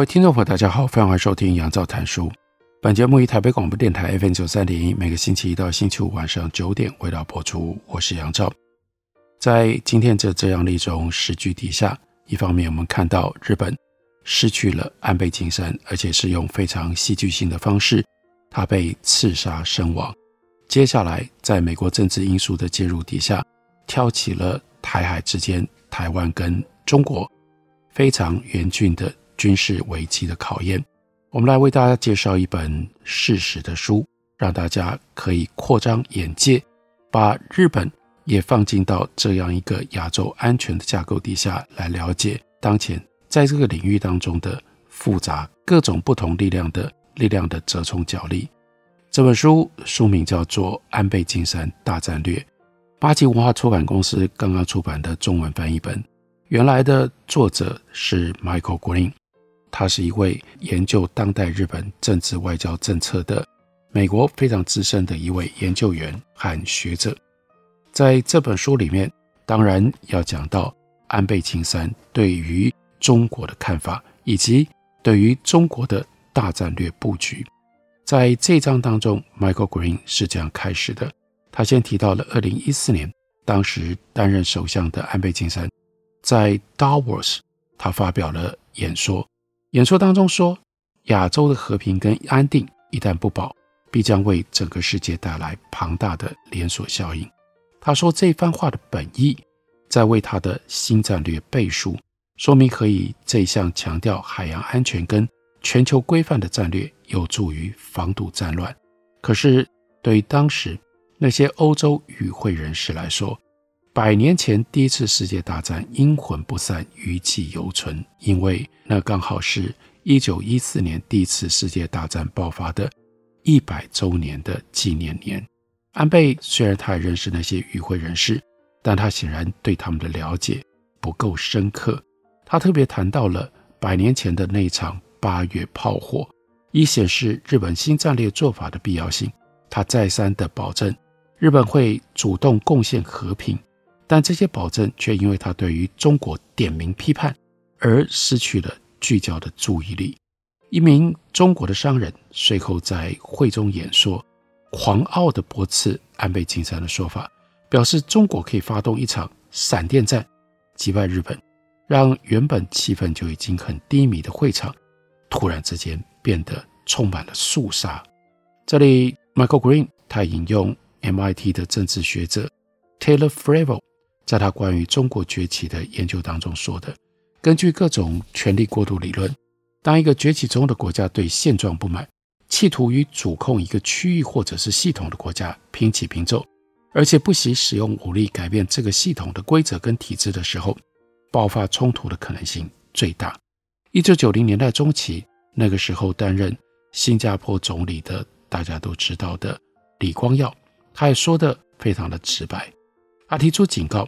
位听众朋友，大家好，欢迎收听杨照谈书。本节目于台北广播电台 FM 九三点一，每个星期一到星期五晚上九点为大家播出。我是杨照。在今天这这样的一种时局底下，一方面我们看到日本失去了安倍晋三，而且是用非常戏剧性的方式，他被刺杀身亡。接下来，在美国政治因素的介入底下，挑起了台海之间、台湾跟中国非常严峻的。军事危机的考验，我们来为大家介绍一本事实的书，让大家可以扩张眼界，把日本也放进到这样一个亚洲安全的架构底下来了解当前在这个领域当中的复杂各种不同力量的力量的折冲角力。这本书书名叫做《安倍晋三大战略》，八旗文化出版公司刚刚出版的中文翻译本，原来的作者是 Michael Green。他是一位研究当代日本政治外交政策的美国非常资深的一位研究员和学者。在这本书里面，当然要讲到安倍晋三对于中国的看法，以及对于中国的大战略布局。在这章当中，Michael Green 是这样开始的：他先提到了二零一四年，当时担任首相的安倍晋三在 Davos，他发表了演说。演说当中说，亚洲的和平跟安定一旦不保，必将为整个世界带来庞大的连锁效应。他说这番话的本意，在为他的新战略背书，说明可以这项强调海洋安全跟全球规范的战略有助于防堵战乱。可是对于当时那些欧洲与会人士来说，百年前第一次世界大战阴魂不散，余悸犹存，因为那刚好是一九一四年第一次世界大战爆发的一百周年的纪念年。安倍虽然他也认识那些与会人士，但他显然对他们的了解不够深刻。他特别谈到了百年前的那场八月炮火，以显示日本新战略做法的必要性。他再三的保证，日本会主动贡献和平。但这些保证却因为他对于中国点名批判而失去了聚焦的注意力。一名中国的商人随后在会中演说，狂傲地驳斥安倍晋三的说法，表示中国可以发动一场闪电战击败日本，让原本气氛就已经很低迷的会场突然之间变得充满了肃杀。这里，Michael Green 他引用 MIT 的政治学者 Taylor Fravel。在他关于中国崛起的研究当中说的，根据各种权力过渡理论，当一个崛起中的国家对现状不满，企图与主控一个区域或者是系统的国家平起平坐，而且不惜使用武力改变这个系统的规则跟体制的时候，爆发冲突的可能性最大。一九九零年代中期，那个时候担任新加坡总理的大家都知道的李光耀，他也说的非常的直白，他提出警告。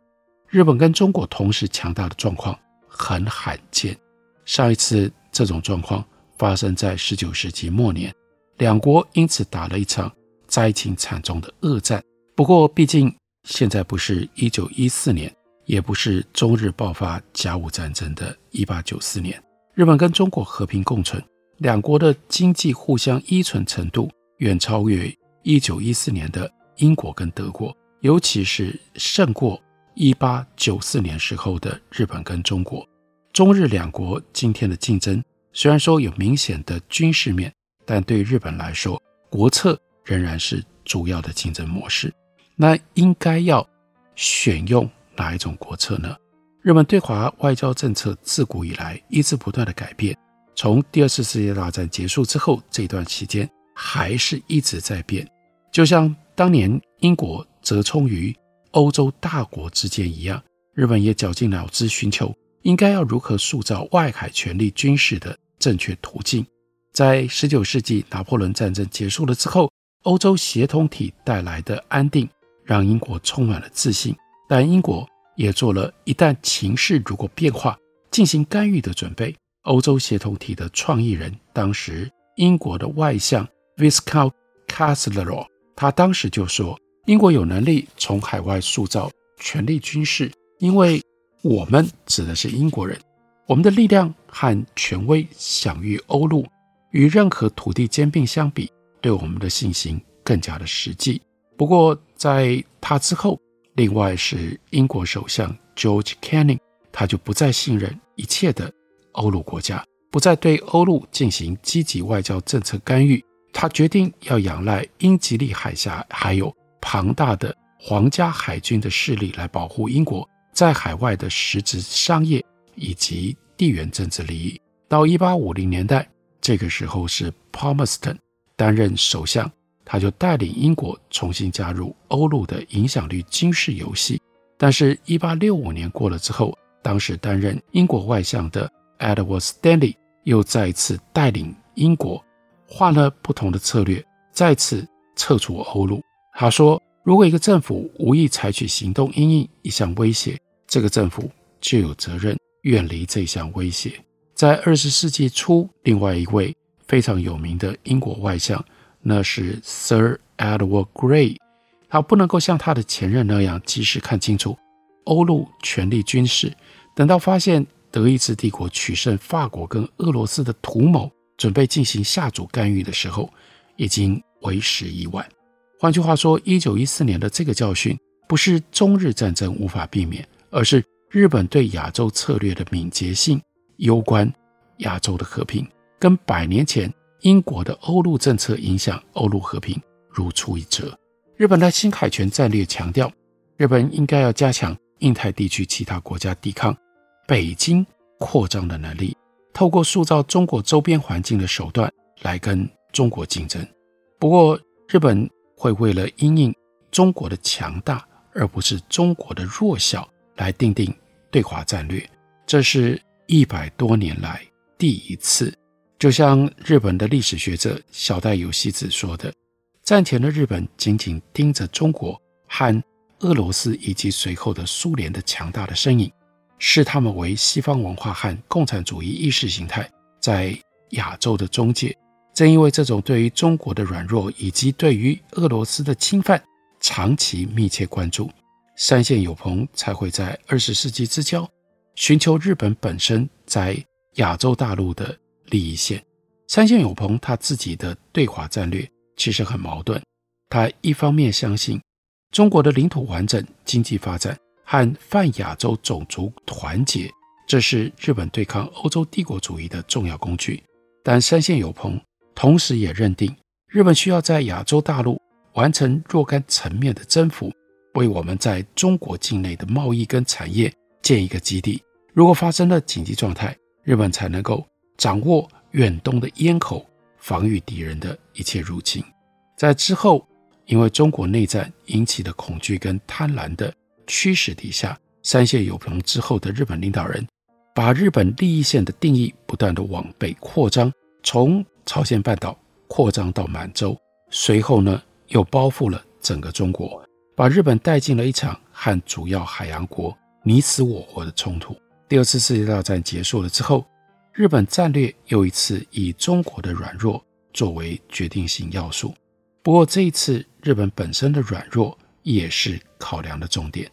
日本跟中国同时强大的状况很罕见。上一次这种状况发生在十九世纪末年，两国因此打了一场灾情惨重的恶战。不过，毕竟现在不是一九一四年，也不是中日爆发甲午战争的一八九四年。日本跟中国和平共存，两国的经济互相依存程度远超越一九一四年的英国跟德国，尤其是胜过。一八九四年时候的日本跟中国，中日两国今天的竞争，虽然说有明显的军事面，但对日本来说，国策仍然是主要的竞争模式。那应该要选用哪一种国策呢？日本对华外交政策自古以来一直不断的改变，从第二次世界大战结束之后这段期间，还是一直在变。就像当年英国折冲于欧洲大国之间一样，日本也绞尽脑汁寻求应该要如何塑造外海权力军事的正确途径。在十九世纪拿破仑战争结束了之后，欧洲协同体带来的安定让英国充满了自信，但英国也做了一旦情势如果变化进行干预的准备。欧洲协同体的创意人，当时英国的外相 Viscount Castlereagh，他当时就说，英国有能力从海外塑造权力军事，因为我们指的是英国人，我们的力量和权威享誉欧陆，与任何土地兼并相比，对我们的信心更加的实际。不过在他之后，另外是英国首相 George Canning，他就不再信任一切的。欧陆国家不再对欧陆进行积极外交政策干预，他决定要仰赖英吉利海峡还有庞大的皇家海军的势力来保护英国在海外的实质商业以及地缘政治利益。到一八五零年代，这个时候是 Palmerston 担任首相，他就带领英国重新加入欧陆的影响力军事游戏。但是，一八六五年过了之后，当时担任英国外相的。Edward Stanley 又再次带领英国换了不同的策略，再次撤出欧陆。他说：“如果一个政府无意采取行动因应一项威胁，这个政府就有责任远离这项威胁。”在二十世纪初，另外一位非常有名的英国外相，那是 Sir Edward Grey。他不能够像他的前任那样及时看清楚欧陆权力军事，等到发现。德意志帝国取胜，法国跟俄罗斯的图谋准备进行下组干预的时候，已经为时已晚。换句话说，一九一四年的这个教训不是中日战争无法避免，而是日本对亚洲策略的敏捷性攸关亚洲的和平，跟百年前英国的欧陆政策影响欧陆和平如出一辙。日本的新海权战略强调，日本应该要加强印太地区其他国家抵抗。北京扩张的能力，透过塑造中国周边环境的手段来跟中国竞争。不过，日本会为了因应中国的强大，而不是中国的弱小来定定对华战略。这是一百多年来第一次。就像日本的历史学者小田有希子说的：“战前的日本紧紧盯着中国和俄罗斯以及随后的苏联的强大的身影。”视他们为西方文化和共产主义意识形态在亚洲的中介。正因为这种对于中国的软弱以及对于俄罗斯的侵犯长期密切关注，山县有朋才会在二十世纪之交寻求日本本身在亚洲大陆的利益线。山县有朋他自己的对华战略其实很矛盾，他一方面相信中国的领土完整、经济发展。和泛亚洲种族团结，这是日本对抗欧洲帝国主义的重要工具。但山县有朋同时也认定，日本需要在亚洲大陆完成若干层面的征服，为我们在中国境内的贸易跟产业建一个基地。如果发生了紧急状态，日本才能够掌握远东的咽喉，防御敌人的一切入侵。在之后，因为中国内战引起的恐惧跟贪婪的。驱使底下，山县有朋之后的日本领导人，把日本利益线的定义不断地往北扩张，从朝鲜半岛扩张到满洲，随后呢又包覆了整个中国，把日本带进了一场和主要海洋国你死我活的冲突。第二次世界大战结束了之后，日本战略又一次以中国的软弱作为决定性要素。不过这一次，日本本身的软弱。也是考量的重点。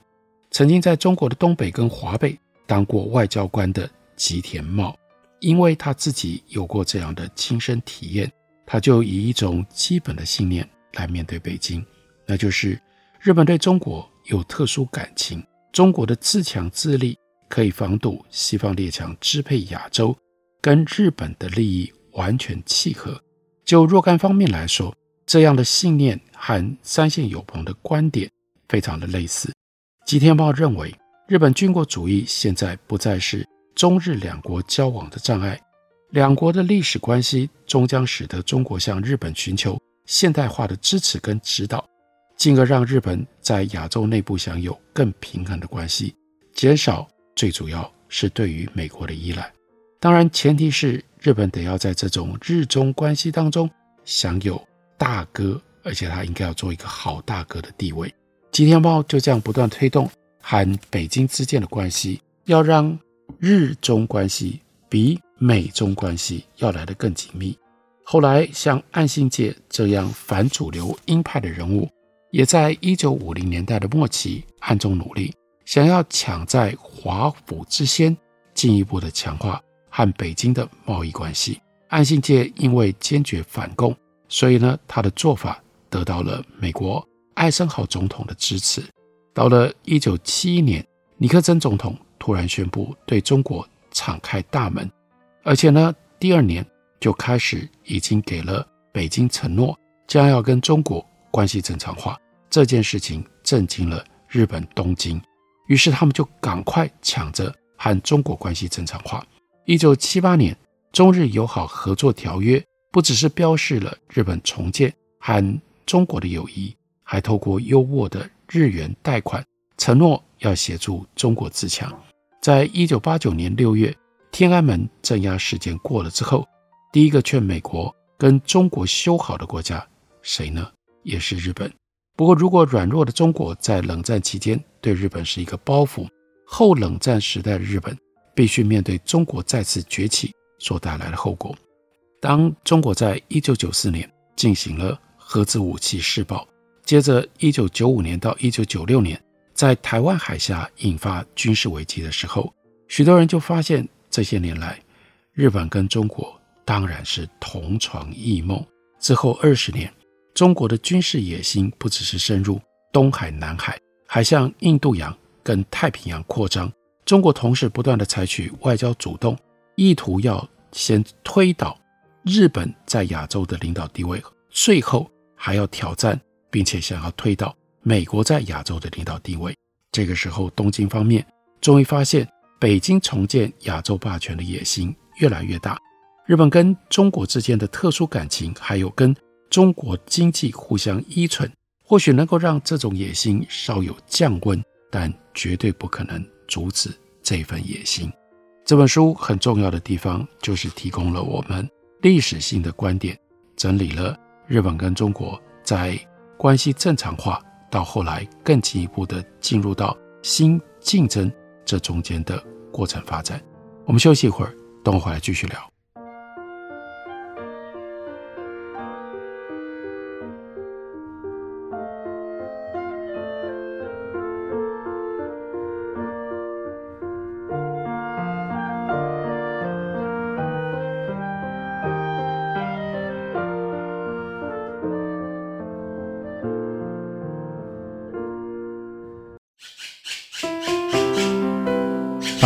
曾经在中国的东北跟华北当过外交官的吉田茂，因为他自己有过这样的亲身体验，他就以一种基本的信念来面对北京，那就是日本对中国有特殊感情，中国的自强自立可以防堵西方列强支配亚洲，跟日本的利益完全契合。就若干方面来说，这样的信念。和三线友朋的观点非常的类似。吉田茂认为，日本军国主义现在不再是中日两国交往的障碍，两国的历史关系终将使得中国向日本寻求现代化的支持跟指导，进而让日本在亚洲内部享有更平衡的关系。减少最主要是对于美国的依赖。当然，前提是日本得要在这种日中关系当中享有大哥，而且他应该要做一个好大哥的地位。吉田茂就这样不断推动和北京之间的关系，要让日中关系比美中关系要来得更紧密。后来，像岸信介这样反主流鹰派的人物，也在一九五零年代的末期暗中努力，想要抢在华府之先，进一步的强化和北京的贸易关系。岸信介因为坚决反共，所以呢，他的做法得到了美国艾森豪总统的支持。到了一九七一年，尼克森总统突然宣布对中国敞开大门，而且呢，第二年。就开始已经给了北京承诺，将要跟中国关系正常化。这件事情震惊了日本东京，于是他们就赶快抢着和中国关系正常化。一九七八年，中日友好合作条约不只是标示了日本重建和中国的友谊，还透过优渥的日元贷款，承诺要协助中国自强。在一九八九年六月，天安门镇压事件过了之后。第一个劝美国跟中国修好的国家，谁呢？也是日本。不过，如果软弱的中国在冷战期间对日本是一个包袱，后冷战时代的日本必须面对中国再次崛起所带来的后果。当中国在一九九四年进行了核子武器试爆，接着一九九五年到一九九六年在台湾海峡引发军事危机的时候，许多人就发现这些年来日本跟中国。当然是同床异梦。之后二十年，中国的军事野心不只是深入东海、南海，还向印度洋跟太平洋扩张。中国同时不断地采取外交主动，意图要先推倒日本在亚洲的领导地位，最后还要挑战，并且想要推倒美国在亚洲的领导地位。这个时候，东京方面终于发现，北京重建亚洲霸权的野心越来越大。日本跟中国之间的特殊感情，还有跟中国经济互相依存，或许能够让这种野心稍有降温，但绝对不可能阻止这份野心。这本书很重要的地方，就是提供了我们历史性的观点，整理了日本跟中国在关系正常化到后来更进一步的进入到新竞争这中间的过程发展。我们休息一会儿，等我回来继续聊。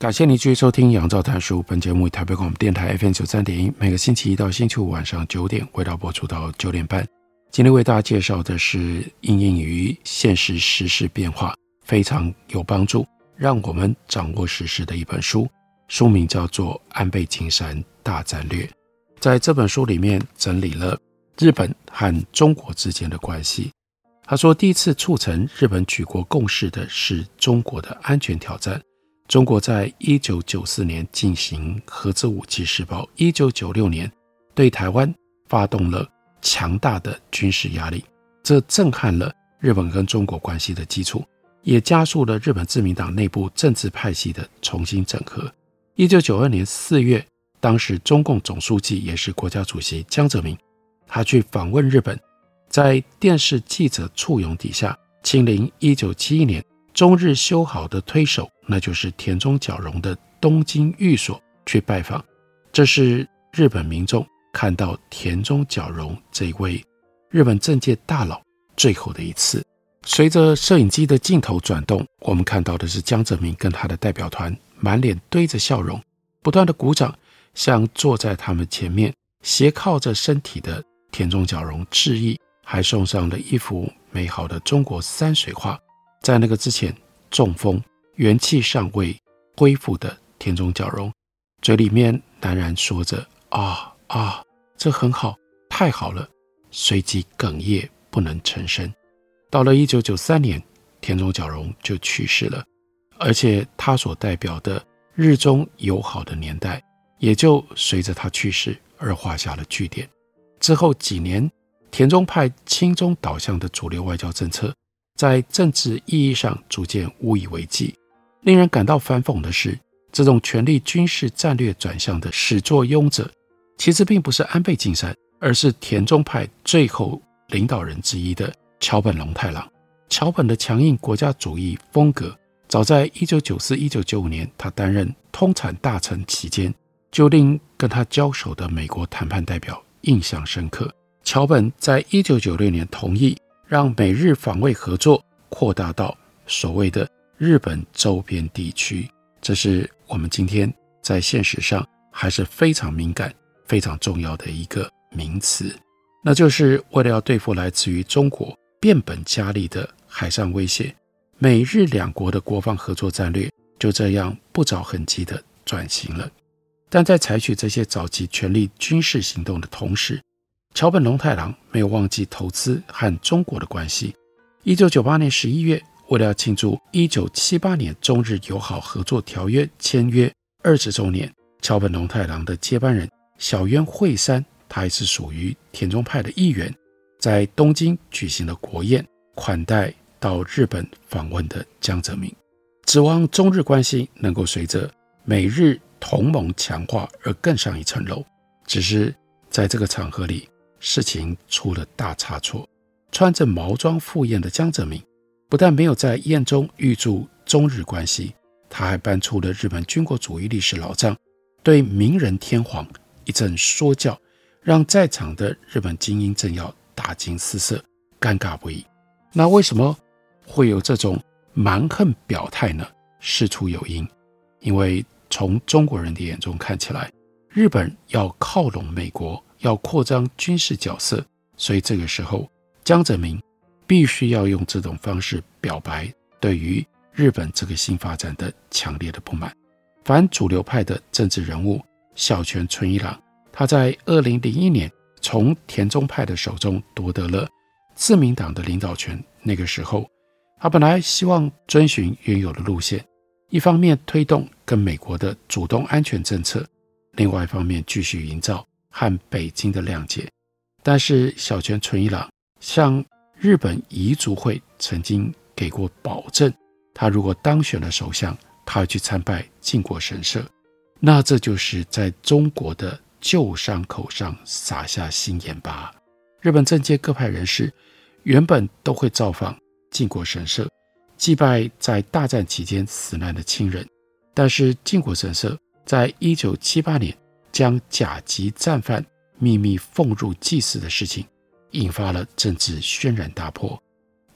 感谢你继续收听《杨照谈书》。本节目以台北广播电台 FM 九三点一，每个星期一到星期五晚上九点，为大家播出到九点半。今天为大家介绍的是应应于现实时事变化，非常有帮助，让我们掌握时事的一本书。书名叫做《安倍晋三大战略》。在这本书里面整理了日本和中国之间的关系。他说，第一次促成日本举国共识的是中国的安全挑战。中国在一九九四年进行核子武器试爆，一九九六年对台湾发动了强大的军事压力，这震撼了日本跟中国关系的基础，也加速了日本自民党内部政治派系的重新整合。一九九二年四月，当时中共总书记也是国家主席江泽民，他去访问日本。在电视记者簇拥底下，亲临一九七一年中日修好的推手，那就是田中角荣的东京寓所去拜访。这是日本民众看到田中角荣这位日本政界大佬最后的一次。随着摄影机的镜头转动，我们看到的是江泽民跟他的代表团满脸堆着笑容，不断的鼓掌，向坐在他们前面斜靠着身体的田中角荣致意。还送上了一幅美好的中国山水画。在那个之前，中风、元气尚未恢复的田中角荣，嘴里面喃然说着：“啊啊，这很好，太好了。”随即哽咽，不能成声。到了一九九三年，田中角荣就去世了，而且他所代表的日中友好的年代，也就随着他去世而画下了句点。之后几年。田中派亲中导向的主流外交政策，在政治意义上逐渐无以为继。令人感到反讽的是，这种权力军事战略转向的始作俑者，其实并不是安倍晋三，而是田中派最后领导人之一的桥本龙太郎。桥本的强硬国家主义风格，早在一九九四、一九九五年，他担任通产大臣期间，就令跟他交手的美国谈判代表印象深刻。桥本在一九九六年同意让美日防卫合作扩大到所谓的日本周边地区，这是我们今天在现实上还是非常敏感、非常重要的一个名词。那就是为了要对付来自于中国变本加厉的海上威胁，美日两国的国防合作战略就这样不着痕迹地转型了。但在采取这些早期权力军事行动的同时，桥本龙太郎没有忘记投资和中国的关系。一九九八年十一月，为了要庆祝一九七八年中日友好合作条约签约二十周年，桥本龙太郎的接班人小渊惠山，他也是属于田中派的一员，在东京举行了国宴，款待到日本访问的江泽民，指望中日关系能够随着美日同盟强化而更上一层楼。只是在这个场合里，事情出了大差错，穿着毛装赴宴的江泽民，不但没有在宴中预祝中日关系，他还搬出了日本军国主义历史老账，对明仁天皇一阵说教，让在场的日本精英政要大惊失色，尴尬不已。那为什么会有这种蛮横表态呢？事出有因，因为从中国人的眼中看起来，日本要靠拢美国。要扩张军事角色，所以这个时候江泽民必须要用这种方式表白对于日本这个新发展的强烈的不满。反主流派的政治人物小泉纯一郎，他在二零零一年从田中派的手中夺得了自民党的领导权。那个时候，他本来希望遵循原有的路线，一方面推动跟美国的主动安全政策，另外一方面继续营造。和北京的谅解，但是小泉纯一郎向日本遗族会曾经给过保证，他如果当选了首相，他要去参拜靖国神社，那这就是在中国的旧伤口上撒下新盐巴。日本政界各派人士原本都会造访靖国神社，祭拜在大战期间死难的亲人，但是靖国神社在一九七八年。将甲级战犯秘密奉入祭祀的事情，引发了政治轩然大波。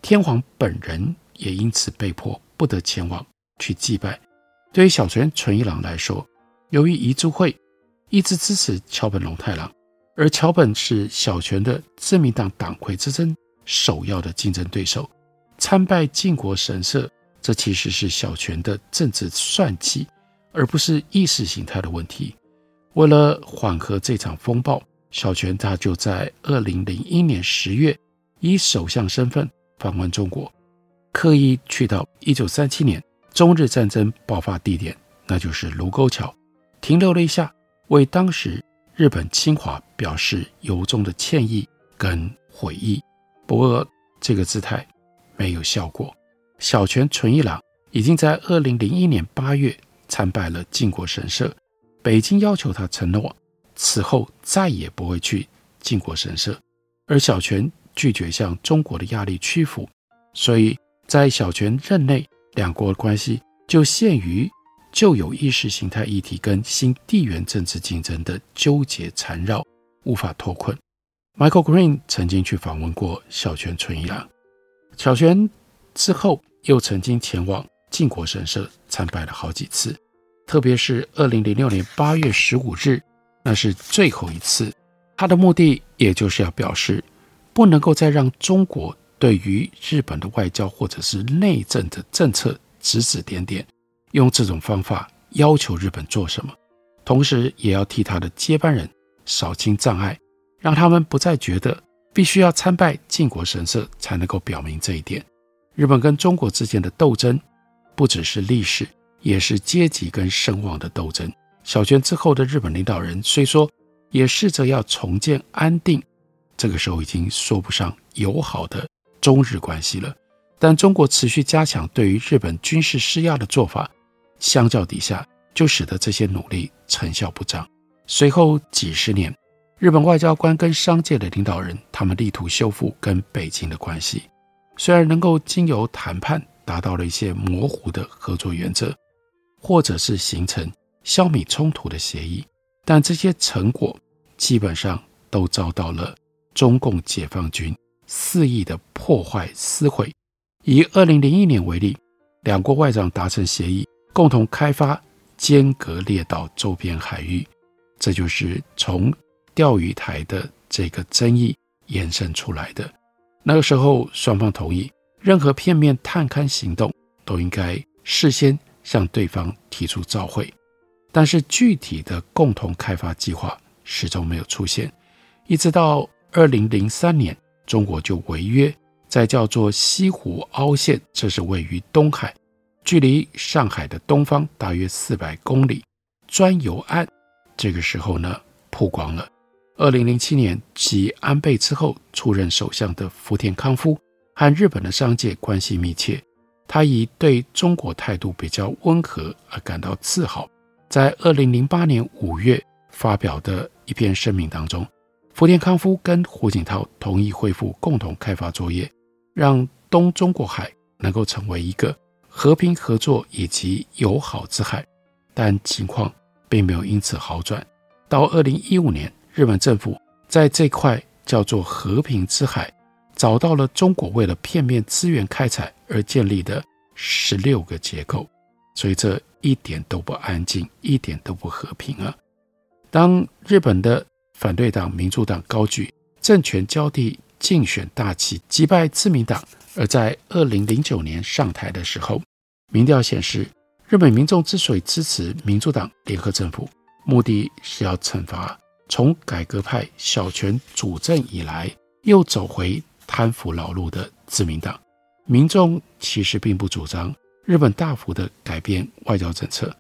天皇本人也因此被迫不得前往去祭拜。对于小泉纯一郎来说，由于遗族会一直支持桥本龙太郎，而桥本是小泉的自民党党魁之争首要的竞争对手，参拜靖国神社，这其实是小泉的政治算计，而不是意识形态的问题。为了缓和这场风暴，小泉他就在二零零一年十月以首相身份访问中国，刻意去到一九三七年中日战争爆发地点，那就是卢沟桥，停留了一下，为当时日本侵华表示由衷的歉意跟悔意。不过这个姿态没有效果，小泉纯一郎已经在二零零一年八月参拜了靖国神社。北京要求他承诺，此后再也不会去靖国神社，而小泉拒绝向中国的压力屈服，所以在小泉任内，两国的关系就陷于旧有意识形态议题跟新地缘政治竞争的纠结缠绕，无法脱困。Michael Green 曾经去访问过小泉纯一郎，小泉之后又曾经前往靖国神社参拜了好几次。特别是二零零六年八月十五日，那是最后一次。他的目的也就是要表示，不能够再让中国对于日本的外交或者是内政的政策指指点点，用这种方法要求日本做什么。同时，也要替他的接班人扫清障碍，让他们不再觉得必须要参拜靖国神社才能够表明这一点。日本跟中国之间的斗争，不只是历史。也是阶级跟声望的斗争。小泉之后的日本领导人虽说也试着要重建安定，这个时候已经说不上友好的中日关系了。但中国持续加强对于日本军事施压的做法，相较底下就使得这些努力成效不彰。随后几十年，日本外交官跟商界的领导人，他们力图修复跟北京的关系，虽然能够经由谈判达到了一些模糊的合作原则。或者是形成消弭冲突的协议，但这些成果基本上都遭到了中共解放军肆意的破坏撕毁。以二零零一年为例，两国外长达成协议，共同开发尖阁列岛周边海域，这就是从钓鱼台的这个争议延伸出来的。那个时候，双方同意，任何片面探勘行动都应该事先。向对方提出照会，但是具体的共同开发计划始终没有出现，一直到二零零三年，中国就违约，在叫做西湖凹陷，这是位于东海，距离上海的东方大约四百公里，钻油案，这个时候呢曝光了。二零零七年继安倍之后出任首相的福田康夫和日本的商界关系密切。他以对中国态度比较温和而感到自豪。在二零零八年五月发表的一篇声明当中，福田康夫跟胡锦涛同意恢复共同开发作业，让东中国海能够成为一个和平合作以及友好之海。但情况并没有因此好转。到二零一五年，日本政府在这块叫做和平之海，找到了中国为了片面资源开采而建立的十六个结构，所以这一点都不安静，一点都不和平啊！当日本的反对党民主党高举政权交替竞选大旗击败自民党，而在二零零九年上台的时候，民调显示，日本民众之所以支持民主党联合政府，目的是要惩罚从改革派小泉主政以来又走回。贪腐老路的自民党民众其实并不主张日本大幅的改变外交政策，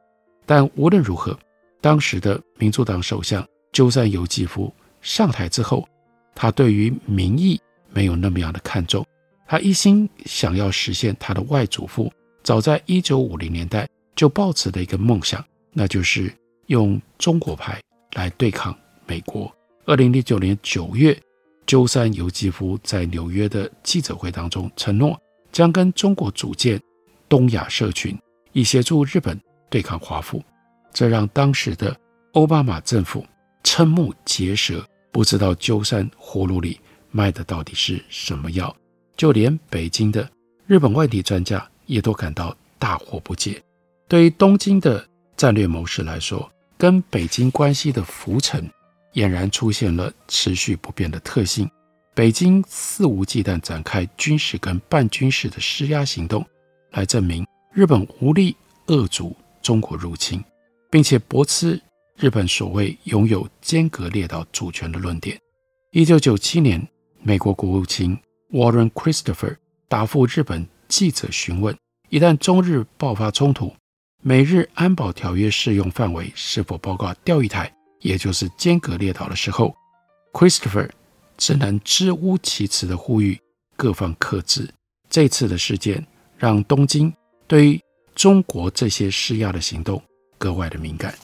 但无论如何，当时的民主党首相鸠山由纪夫上台之后，他对于民意没有那么样的看重，他一心想要实现他的外祖父早在一九五零年代就抱持的一个梦想，那就是用中国牌来对抗美国。二零零九年九月。鸠山由纪夫在纽约的记者会当中承诺，将跟中国组建东亚社群，以协助日本对抗华府。这让当时的奥巴马政府瞠目结舌，不知道鸠山葫芦里卖的到底是什么药。就连北京的日本外地专家也都感到大惑不解。对于东京的战略谋士来说，跟北京关系的浮沉。俨然出现了持续不变的特性。北京肆无忌惮展开军事跟半军事的施压行动，来证明日本无力遏阻中国入侵，并且驳斥日本所谓拥有尖阁列岛主权的论点。一九九七年，美国国务卿 Warren Christopher 答复日本记者询问：一旦中日爆发冲突，美日安保条约适用范围是否包括钓鱼台，也就是尖阁列岛的时候，Christopher 只能支吾其词的呼吁各方克制。这次的事件让东京对于中国这些施压的行动格外的敏感，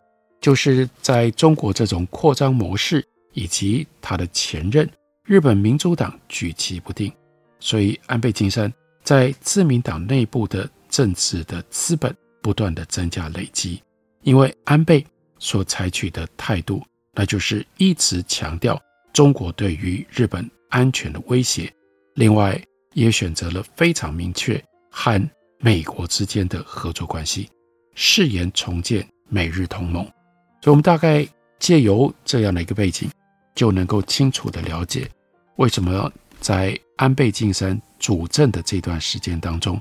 就是在中国这种扩张模式以及他的前任日本民主党举棋不定，所以安倍晋三在自民党内部的政治的资本不断的增加累积，因为安倍所采取的态度，那就是一直强调中国对于日本安全的威胁，另外也选择了非常明确和。美国之间的合作关系，誓言重建美日同盟，所以我们大概借由这样的一个背景，就能够清楚地了解为什么在安倍晋三主政的这段时间当中，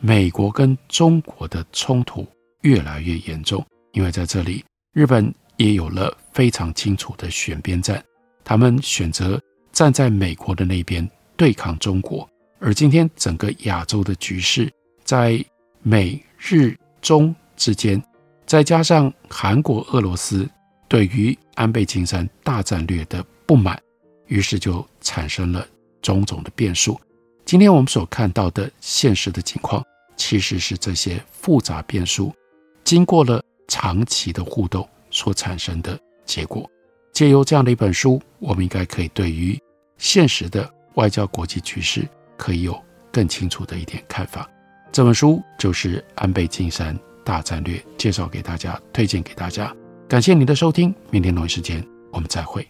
美国跟中国的冲突越来越严重。因为在这里，日本也有了非常清楚的选边站，他们选择站在美国的那边对抗中国，而今天整个亚洲的局势。在美日中之间，再加上韩国、俄罗斯对于安倍晋三大战略的不满，于是就产生了种种的变数。今天我们所看到的现实的情况，其实是这些复杂变数经过了长期的互动所产生的结果。借由这样的一本书，我们应该可以对于现实的外交国际局势，可以有更清楚的一点看法。这本书就是《安倍晋三大战略》，介绍给大家，推荐给大家。感谢您的收听，明天同一时间我们再会。